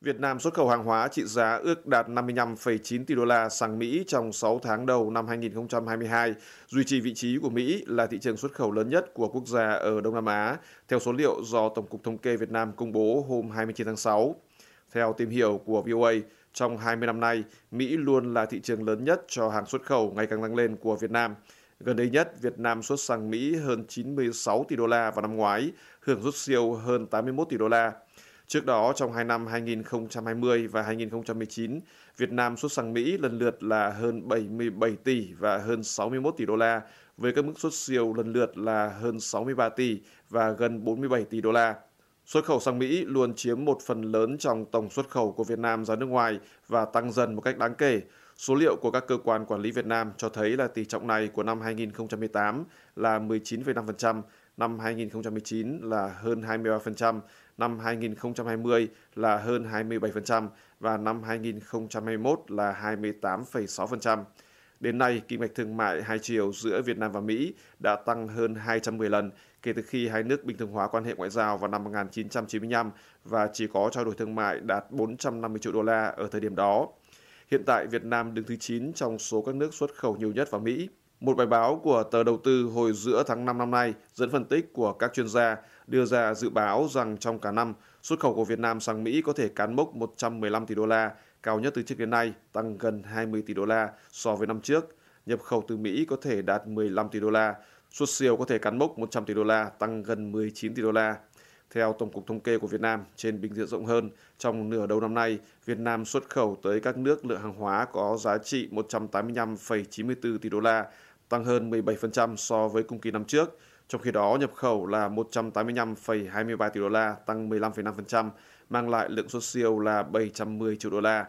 Việt Nam xuất khẩu hàng hóa trị giá ước đạt 55,9 tỷ đô la sang Mỹ trong 6 tháng đầu năm 2022, duy trì vị trí của Mỹ là thị trường xuất khẩu lớn nhất của quốc gia ở Đông Nam Á, theo số liệu do Tổng cục Thống kê Việt Nam công bố hôm 29 tháng 6. Theo tìm hiểu của VOA, trong 20 năm nay, Mỹ luôn là thị trường lớn nhất cho hàng xuất khẩu ngày càng tăng lên của Việt Nam. Gần đây nhất, Việt Nam xuất sang Mỹ hơn 96 tỷ đô la vào năm ngoái, hưởng rút siêu hơn 81 tỷ đô la. Trước đó, trong hai năm 2020 và 2019, Việt Nam xuất sang Mỹ lần lượt là hơn 77 tỷ và hơn 61 tỷ đô la, với các mức xuất siêu lần lượt là hơn 63 tỷ và gần 47 tỷ đô la. Xuất khẩu sang Mỹ luôn chiếm một phần lớn trong tổng xuất khẩu của Việt Nam ra nước ngoài và tăng dần một cách đáng kể. Số liệu của các cơ quan quản lý Việt Nam cho thấy là tỷ trọng này của năm 2018 là 19,5%, năm 2019 là hơn 23%, năm 2020 là hơn 27% và năm 2021 là 28,6%. Đến nay, kinh mạch thương mại hai chiều giữa Việt Nam và Mỹ đã tăng hơn 210 lần kể từ khi hai nước bình thường hóa quan hệ ngoại giao vào năm 1995 và chỉ có trao đổi thương mại đạt 450 triệu đô la ở thời điểm đó. Hiện tại, Việt Nam đứng thứ 9 trong số các nước xuất khẩu nhiều nhất vào Mỹ. Một bài báo của tờ đầu tư hồi giữa tháng 5 năm nay dẫn phân tích của các chuyên gia đưa ra dự báo rằng trong cả năm, xuất khẩu của Việt Nam sang Mỹ có thể cán mốc 115 tỷ đô la, cao nhất từ trước đến nay, tăng gần 20 tỷ đô la so với năm trước. Nhập khẩu từ Mỹ có thể đạt 15 tỷ đô la, xuất siêu có thể cán mốc 100 tỷ đô la, tăng gần 19 tỷ đô la. Theo Tổng cục Thống kê của Việt Nam, trên bình diện rộng hơn, trong nửa đầu năm nay, Việt Nam xuất khẩu tới các nước lượng hàng hóa có giá trị 185,94 tỷ đô la, tăng hơn 17% so với cùng kỳ năm trước. Trong khi đó, nhập khẩu là 185,23 tỷ đô la, tăng 15,5%, mang lại lượng xuất siêu là 710 triệu đô la.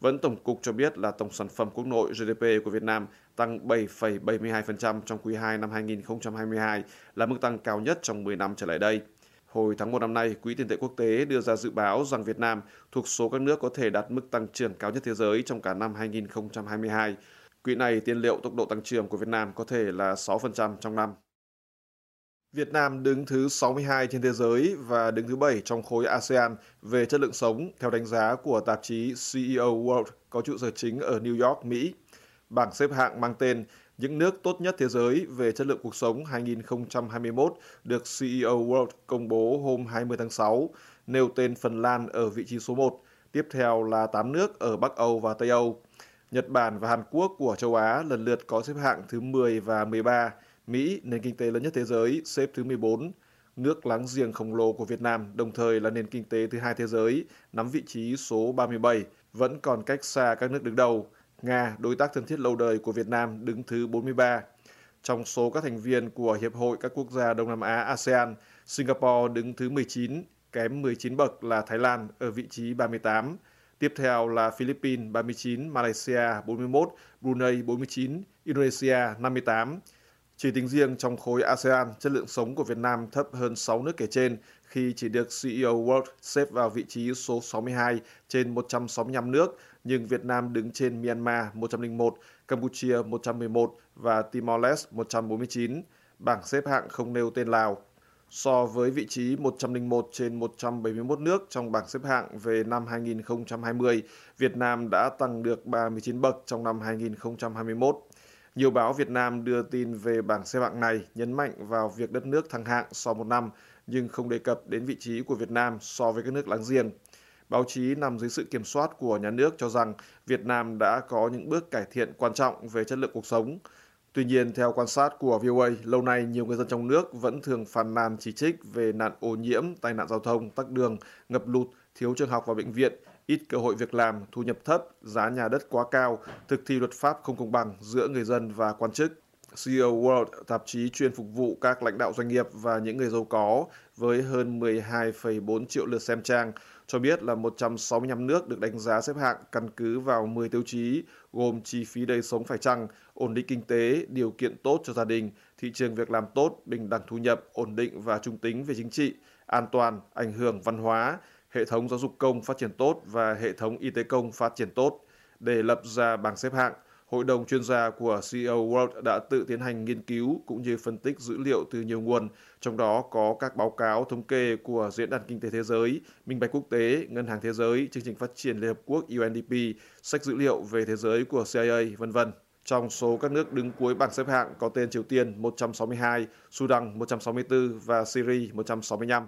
Vẫn Tổng cục cho biết là tổng sản phẩm quốc nội GDP của Việt Nam tăng 7,72% trong quý 2 năm 2022, là mức tăng cao nhất trong 10 năm trở lại đây. Hồi tháng 1 năm nay, Quỹ tiền tệ quốc tế đưa ra dự báo rằng Việt Nam thuộc số các nước có thể đạt mức tăng trưởng cao nhất thế giới trong cả năm 2022. Quỹ này tiên liệu tốc độ tăng trưởng của Việt Nam có thể là 6% trong năm. Việt Nam đứng thứ 62 trên thế giới và đứng thứ 7 trong khối ASEAN về chất lượng sống theo đánh giá của tạp chí CEO World có trụ sở chính ở New York, Mỹ. Bảng xếp hạng mang tên những nước tốt nhất thế giới về chất lượng cuộc sống 2021 được CEO World công bố hôm 20 tháng 6, nêu tên Phần Lan ở vị trí số 1, tiếp theo là 8 nước ở Bắc Âu và Tây Âu. Nhật Bản và Hàn Quốc của châu Á lần lượt có xếp hạng thứ 10 và 13, Mỹ, nền kinh tế lớn nhất thế giới, xếp thứ 14. Nước láng giềng khổng lồ của Việt Nam, đồng thời là nền kinh tế thứ hai thế giới, nắm vị trí số 37, vẫn còn cách xa các nước đứng đầu. Nga, đối tác thân thiết lâu đời của Việt Nam, đứng thứ 43. Trong số các thành viên của Hiệp hội các quốc gia Đông Nam Á ASEAN, Singapore đứng thứ 19, kém 19 bậc là Thái Lan ở vị trí 38. Tiếp theo là Philippines 39, Malaysia 41, Brunei 49, Indonesia 58. Chỉ tính riêng trong khối ASEAN, chất lượng sống của Việt Nam thấp hơn 6 nước kể trên khi chỉ được CEO World xếp vào vị trí số 62 trên 165 nước, nhưng Việt Nam đứng trên Myanmar 101, Campuchia 111 và Timor-Leste 149. Bảng xếp hạng không nêu tên Lào. So với vị trí 101 trên 171 nước trong bảng xếp hạng về năm 2020, Việt Nam đã tăng được 39 bậc trong năm 2021. Nhiều báo Việt Nam đưa tin về bảng xếp hạng này nhấn mạnh vào việc đất nước thăng hạng sau một năm nhưng không đề cập đến vị trí của Việt Nam so với các nước láng giềng. Báo chí nằm dưới sự kiểm soát của nhà nước cho rằng Việt Nam đã có những bước cải thiện quan trọng về chất lượng cuộc sống. Tuy nhiên, theo quan sát của VOA, lâu nay nhiều người dân trong nước vẫn thường phàn nàn chỉ trích về nạn ô nhiễm, tai nạn giao thông, tắc đường, ngập lụt, thiếu trường học và bệnh viện, ít cơ hội việc làm, thu nhập thấp, giá nhà đất quá cao, thực thi luật pháp không công bằng giữa người dân và quan chức. CEO World, tạp chí chuyên phục vụ các lãnh đạo doanh nghiệp và những người giàu có với hơn 12,4 triệu lượt xem trang, cho biết là 165 nước được đánh giá xếp hạng căn cứ vào 10 tiêu chí gồm chi phí đời sống phải chăng, ổn định kinh tế, điều kiện tốt cho gia đình, thị trường việc làm tốt, bình đẳng thu nhập, ổn định và trung tính về chính trị, an toàn, ảnh hưởng văn hóa, hệ thống giáo dục công phát triển tốt và hệ thống y tế công phát triển tốt. Để lập ra bảng xếp hạng, Hội đồng chuyên gia của CEO World đã tự tiến hành nghiên cứu cũng như phân tích dữ liệu từ nhiều nguồn, trong đó có các báo cáo thống kê của Diễn đàn Kinh tế Thế giới, Minh bạch Quốc tế, Ngân hàng Thế giới, Chương trình Phát triển Liên Hợp Quốc UNDP, sách dữ liệu về thế giới của CIA, vân vân. Trong số các nước đứng cuối bảng xếp hạng có tên Triều Tiên 162, Sudan 164 và Syria 165.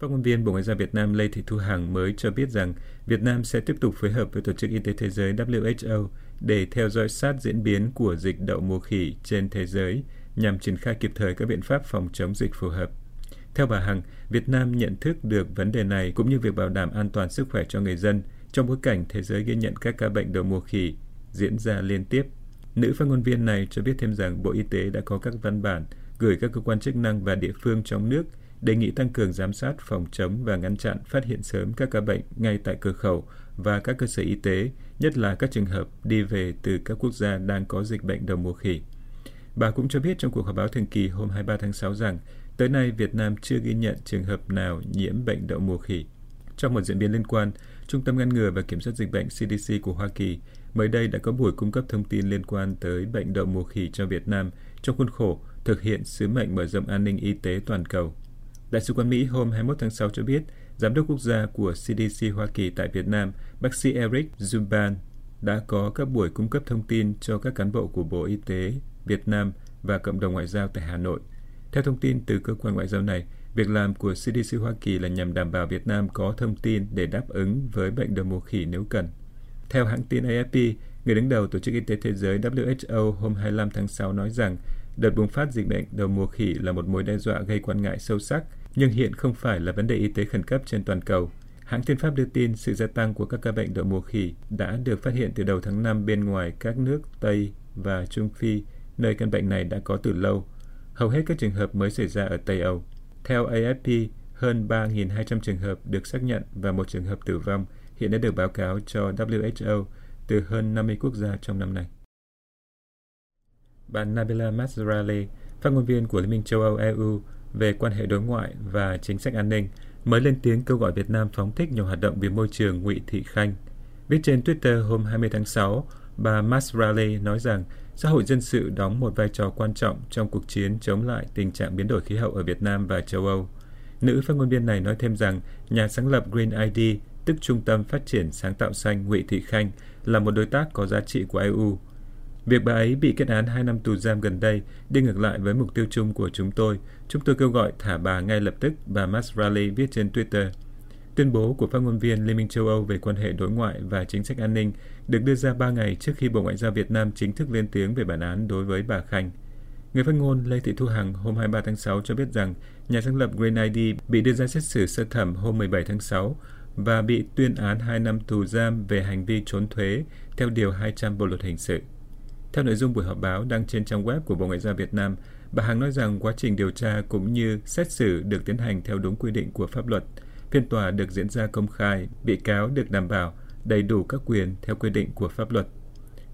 Phát ngôn viên Bộ Ngoại giao Việt Nam Lê Thị Thu Hằng mới cho biết rằng Việt Nam sẽ tiếp tục phối hợp với Tổ chức Y tế Thế giới WHO để theo dõi sát diễn biến của dịch đậu mùa khỉ trên thế giới nhằm triển khai kịp thời các biện pháp phòng chống dịch phù hợp. Theo bà Hằng, Việt Nam nhận thức được vấn đề này cũng như việc bảo đảm an toàn sức khỏe cho người dân trong bối cảnh thế giới ghi nhận các ca bệnh đậu mùa khỉ diễn ra liên tiếp. Nữ phát ngôn viên này cho biết thêm rằng Bộ Y tế đã có các văn bản gửi các cơ quan chức năng và địa phương trong nước đề nghị tăng cường giám sát, phòng chống và ngăn chặn phát hiện sớm các ca bệnh ngay tại cửa khẩu và các cơ sở y tế, nhất là các trường hợp đi về từ các quốc gia đang có dịch bệnh đầu mùa khỉ. Bà cũng cho biết trong cuộc họp báo thường kỳ hôm 23 tháng 6 rằng tới nay Việt Nam chưa ghi nhận trường hợp nào nhiễm bệnh đậu mùa khỉ. Trong một diễn biến liên quan, Trung tâm ngăn ngừa và kiểm soát dịch bệnh CDC của Hoa Kỳ mới đây đã có buổi cung cấp thông tin liên quan tới bệnh đậu mùa khỉ cho Việt Nam trong khuôn khổ thực hiện sứ mệnh mở rộng an ninh y tế toàn cầu. Đại sứ quán Mỹ hôm 21 tháng 6 cho biết, Giám đốc quốc gia của CDC Hoa Kỳ tại Việt Nam, bác sĩ Eric Zumban, đã có các buổi cung cấp thông tin cho các cán bộ của Bộ Y tế Việt Nam và cộng đồng ngoại giao tại Hà Nội. Theo thông tin từ cơ quan ngoại giao này, việc làm của CDC Hoa Kỳ là nhằm đảm bảo Việt Nam có thông tin để đáp ứng với bệnh đậu mùa khỉ nếu cần. Theo hãng tin AFP, người đứng đầu Tổ chức Y tế Thế giới WHO hôm 25 tháng 6 nói rằng đợt bùng phát dịch bệnh đầu mùa khỉ là một mối đe dọa gây quan ngại sâu sắc nhưng hiện không phải là vấn đề y tế khẩn cấp trên toàn cầu. Hãng tin Pháp đưa tin sự gia tăng của các ca bệnh đậu mùa khỉ đã được phát hiện từ đầu tháng 5 bên ngoài các nước Tây và Trung Phi, nơi căn bệnh này đã có từ lâu. Hầu hết các trường hợp mới xảy ra ở Tây Âu. Theo AFP, hơn 3.200 trường hợp được xác nhận và một trường hợp tử vong hiện đã được báo cáo cho WHO từ hơn 50 quốc gia trong năm nay. Bà Nabila Masrali, phát ngôn viên của Liên minh châu Âu EU, về quan hệ đối ngoại và chính sách an ninh mới lên tiếng kêu gọi Việt Nam phóng thích nhiều hoạt động vì môi trường Ngụy Thị Khanh. Viết trên Twitter hôm 20 tháng 6, bà Masrali nói rằng xã hội dân sự đóng một vai trò quan trọng trong cuộc chiến chống lại tình trạng biến đổi khí hậu ở Việt Nam và châu Âu. Nữ phát ngôn viên này nói thêm rằng nhà sáng lập Green ID, tức Trung tâm Phát triển Sáng tạo Xanh Ngụy Thị Khanh, là một đối tác có giá trị của EU Việc bà ấy bị kết án 2 năm tù giam gần đây đi ngược lại với mục tiêu chung của chúng tôi. Chúng tôi kêu gọi thả bà ngay lập tức, bà Masrali viết trên Twitter. Tuyên bố của phát ngôn viên Liên minh châu Âu về quan hệ đối ngoại và chính sách an ninh được đưa ra 3 ngày trước khi Bộ Ngoại giao Việt Nam chính thức lên tiếng về bản án đối với bà Khanh. Người phát ngôn Lê Thị Thu Hằng hôm 23 tháng 6 cho biết rằng nhà sáng lập Green ID bị đưa ra xét xử sơ thẩm hôm 17 tháng 6 và bị tuyên án 2 năm tù giam về hành vi trốn thuế theo Điều 200 Bộ Luật Hình sự. Theo nội dung buổi họp báo đăng trên trang web của Bộ Ngoại giao Việt Nam, bà Hằng nói rằng quá trình điều tra cũng như xét xử được tiến hành theo đúng quy định của pháp luật. Phiên tòa được diễn ra công khai, bị cáo được đảm bảo đầy đủ các quyền theo quy định của pháp luật.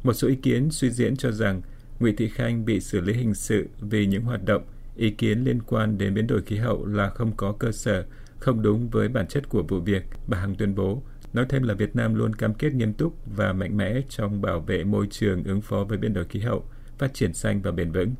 Một số ý kiến suy diễn cho rằng Ngụy Thị Khanh bị xử lý hình sự vì những hoạt động, ý kiến liên quan đến biến đổi khí hậu là không có cơ sở, không đúng với bản chất của vụ việc, bà Hằng tuyên bố Nói thêm là Việt Nam luôn cam kết nghiêm túc và mạnh mẽ trong bảo vệ môi trường ứng phó với biến đổi khí hậu, phát triển xanh và bền vững.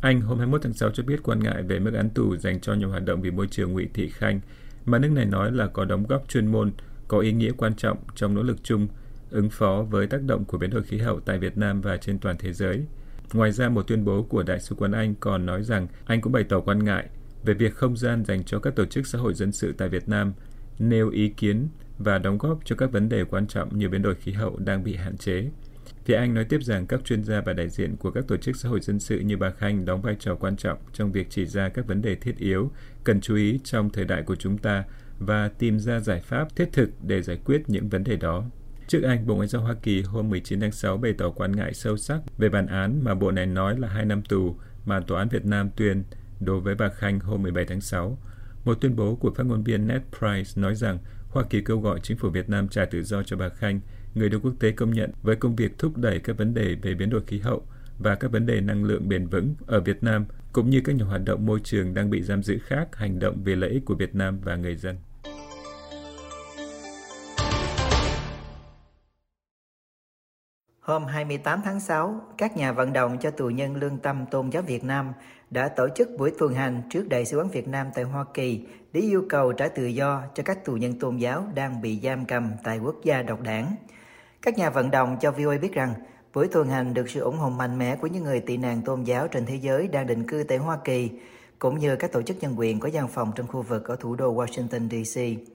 Anh hôm 21 tháng 6 cho biết quan ngại về mức án tù dành cho nhiều hoạt động vì môi trường Ngụy Thị Khanh, mà nước này nói là có đóng góp chuyên môn, có ý nghĩa quan trọng trong nỗ lực chung ứng phó với tác động của biến đổi khí hậu tại Việt Nam và trên toàn thế giới. Ngoài ra, một tuyên bố của Đại sứ quán Anh còn nói rằng Anh cũng bày tỏ quan ngại về việc không gian dành cho các tổ chức xã hội dân sự tại Việt Nam nêu ý kiến và đóng góp cho các vấn đề quan trọng như biến đổi khí hậu đang bị hạn chế. Phía Anh nói tiếp rằng các chuyên gia và đại diện của các tổ chức xã hội dân sự như bà Khanh đóng vai trò quan trọng trong việc chỉ ra các vấn đề thiết yếu cần chú ý trong thời đại của chúng ta và tìm ra giải pháp thiết thực để giải quyết những vấn đề đó. Trước Anh, Bộ Ngoại giao Hoa Kỳ hôm 19 tháng 6 bày tỏ quan ngại sâu sắc về bản án mà Bộ này nói là hai năm tù mà Tòa án Việt Nam tuyên đối với bà Khanh hôm 17 tháng 6. Một tuyên bố của phát ngôn viên Ned Price nói rằng Hoa Kỳ kêu gọi chính phủ Việt Nam trả tự do cho bà Khanh, người được quốc tế công nhận với công việc thúc đẩy các vấn đề về biến đổi khí hậu và các vấn đề năng lượng bền vững ở Việt Nam, cũng như các nhà hoạt động môi trường đang bị giam giữ khác hành động vì lợi ích của Việt Nam và người dân. Hôm 28 tháng 6, các nhà vận động cho tù nhân lương tâm tôn giáo Việt Nam đã tổ chức buổi tuần hành trước Đại sứ quán Việt Nam tại Hoa Kỳ để yêu cầu trả tự do cho các tù nhân tôn giáo đang bị giam cầm tại quốc gia độc đảng. Các nhà vận động cho VOA biết rằng buổi tuần hành được sự ủng hộ mạnh mẽ của những người tị nạn tôn giáo trên thế giới đang định cư tại Hoa Kỳ, cũng như các tổ chức nhân quyền có văn phòng trong khu vực ở thủ đô Washington, D.C.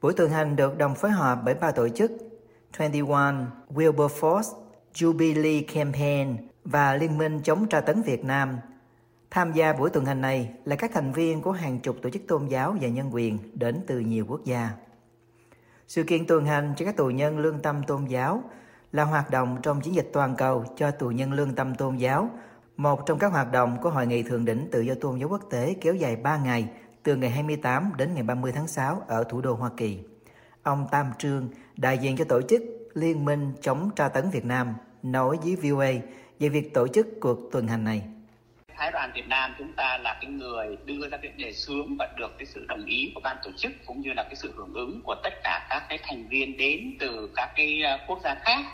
Buổi tuần hành được đồng phối hợp bởi ba tổ chức 21 Wilberforce, Jubilee Campaign và Liên minh chống tra tấn Việt Nam. Tham gia buổi tuần hành này là các thành viên của hàng chục tổ chức tôn giáo và nhân quyền đến từ nhiều quốc gia. Sự kiện tuần hành cho các tù nhân lương tâm tôn giáo là hoạt động trong chiến dịch toàn cầu cho tù nhân lương tâm tôn giáo, một trong các hoạt động của Hội nghị Thượng đỉnh Tự do Tôn giáo Quốc tế kéo dài 3 ngày, từ ngày 28 đến ngày 30 tháng 6 ở thủ đô Hoa Kỳ. Ông Tam Trương, đại diện cho tổ chức Liên minh chống tra tấn Việt Nam, nói với VOA về việc tổ chức cuộc tuần hành này. Phái đoàn Việt Nam chúng ta là cái người đưa ra cái đề xướng và được cái sự đồng ý của ban tổ chức cũng như là cái sự hưởng ứng của tất cả các cái thành viên đến từ các cái ờ, quốc gia khác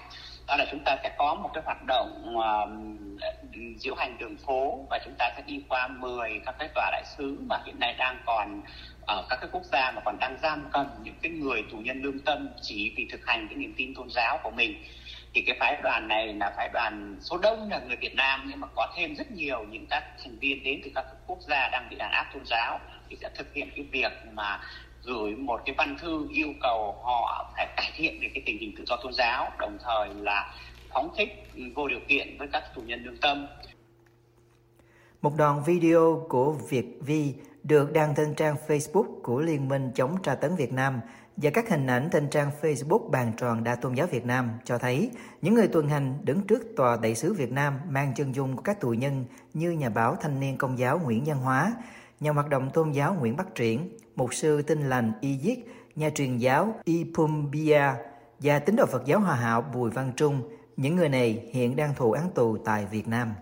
đó là chúng ta sẽ có một cái hoạt động uh, diễu hành đường phố và chúng ta sẽ đi qua 10 các cái tòa đại sứ mà hiện nay đang còn ở các cái quốc gia mà còn đang giam cầm những cái người tù nhân lương tâm chỉ vì thực hành cái niềm tin tôn giáo của mình thì cái phái đoàn này là phái đoàn số đông là người Việt Nam, nhưng mà có thêm rất nhiều những các thành viên đến từ các quốc gia đang bị đàn áp tôn giáo thì sẽ thực hiện cái việc mà gửi một cái văn thư yêu cầu họ phải cải thiện về cái tình hình tự do tôn giáo, đồng thời là phóng thích vô điều kiện với các tù nhân lương tâm. Một đoạn video của Việt Vi được đăng trên trang Facebook của Liên minh chống tra tấn Việt Nam và các hình ảnh trên trang Facebook bàn tròn đa tôn giáo Việt Nam cho thấy những người tuần hành đứng trước tòa đại sứ Việt Nam mang chân dung của các tù nhân như nhà báo thanh niên công giáo Nguyễn Văn Hóa, nhà hoạt động tôn giáo Nguyễn Bắc Triển, mục sư tinh lành Y Diết, nhà truyền giáo Y Pumbia và tín đồ Phật giáo Hòa Hảo Bùi Văn Trung. Những người này hiện đang thụ án tù tại Việt Nam.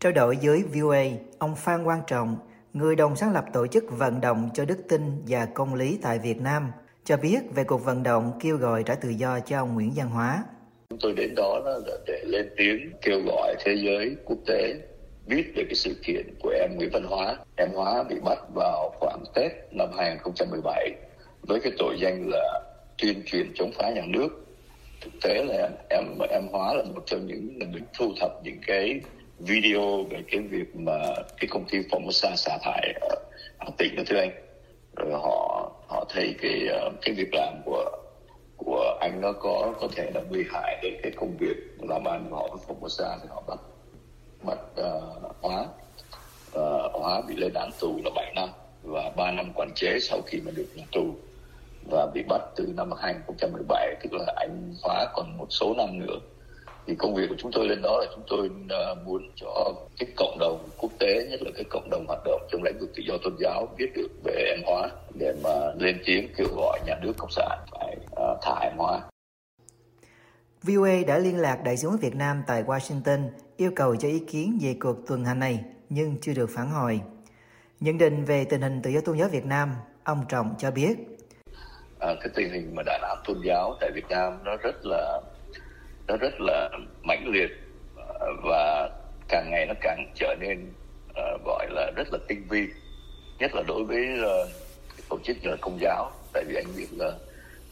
Trao đổi với VOA, ông Phan Quang Trọng, người đồng sáng lập tổ chức vận động cho đức tin và công lý tại Việt Nam, cho biết về cuộc vận động kêu gọi trả tự do cho ông Nguyễn Văn Hóa. Chúng tôi đến đó là để lên tiếng kêu gọi thế giới quốc tế biết về cái sự kiện của em Nguyễn Văn Hóa. Em Hóa bị bắt vào khoảng Tết năm 2017 với cái tội danh là tuyên truyền chống phá nhà nước. Thực tế là em em Hóa là một trong những người thu thập những cái video về cái việc mà cái công ty Formosa xả thải ở, Hà tỉnh đó thưa anh. Rồi họ họ thấy cái ờ, cái việc làm của của anh nó có có thể là nguy hại đến cái công việc làm ăn của họ với Formosa thì họ bắt bắt uh, hóa. Uh, hóa bị lên án tù là 7 năm và 3 năm quản chế sau khi mà được nhà tù và bị bắt từ năm 2017 tức là anh hóa còn một số năm nữa thì công việc của chúng tôi lên đó là chúng tôi uh, muốn cho cái cộng đồng quốc tế nhất là cái cộng đồng hoạt động trong lĩnh vực tự do tôn giáo biết được về em hóa để mà lên tiếng kêu gọi nhà nước cộng sản phải uh, thả em hóa VOA đã liên lạc đại sứ Việt Nam tại Washington yêu cầu cho ý kiến về cuộc tuần hành này nhưng chưa được phản hồi. Nhận định về tình hình tự do tôn giáo Việt Nam, ông Trọng cho biết. À, cái tình hình mà đàn áp tôn giáo tại Việt Nam nó rất là nó rất là mãnh liệt và càng ngày nó càng trở nên uh, gọi là rất là tinh vi nhất là đối với uh, tổ chức là công giáo. Tại vì anh biết là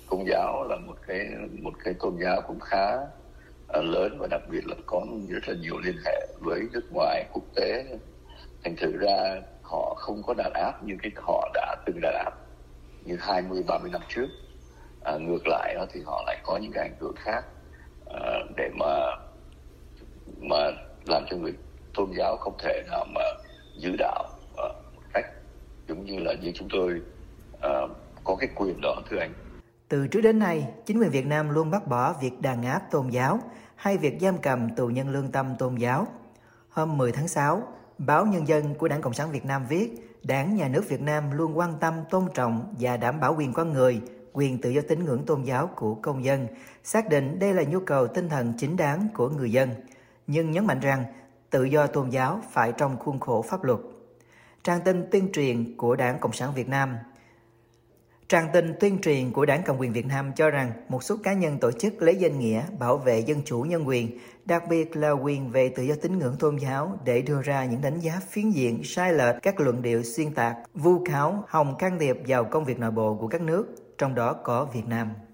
công giáo là một cái một cái tôn giáo cũng khá uh, lớn và đặc biệt là có rất là nhiều liên hệ với nước ngoài quốc tế. Thành thử ra họ không có đàn áp như cái họ đã từng đàn áp như 20 30 năm trước. À, ngược lại đó thì họ lại có những cái ảnh hưởng khác để mà mà làm cho người tôn giáo không thể nào mà giữ đạo uh, một cách giống như là như chúng tôi uh, có cái quyền đó thưa anh từ trước đến nay, chính quyền Việt Nam luôn bác bỏ việc đàn áp tôn giáo hay việc giam cầm tù nhân lương tâm tôn giáo. Hôm 10 tháng 6, báo Nhân dân của Đảng Cộng sản Việt Nam viết Đảng Nhà nước Việt Nam luôn quan tâm, tôn trọng và đảm bảo quyền con người, quyền tự do tín ngưỡng tôn giáo của công dân, xác định đây là nhu cầu tinh thần chính đáng của người dân, nhưng nhấn mạnh rằng tự do tôn giáo phải trong khuôn khổ pháp luật. Trang tin tuyên truyền của Đảng Cộng sản Việt Nam. Trang tin tuyên truyền của Đảng Cộng quyền Việt Nam cho rằng một số cá nhân tổ chức lấy danh nghĩa bảo vệ dân chủ nhân quyền, đặc biệt là quyền về tự do tín ngưỡng tôn giáo để đưa ra những đánh giá phiến diện, sai lệch, các luận điệu xuyên tạc, vu cáo hòng can thiệp vào công việc nội bộ của các nước, trong đó có Việt Nam.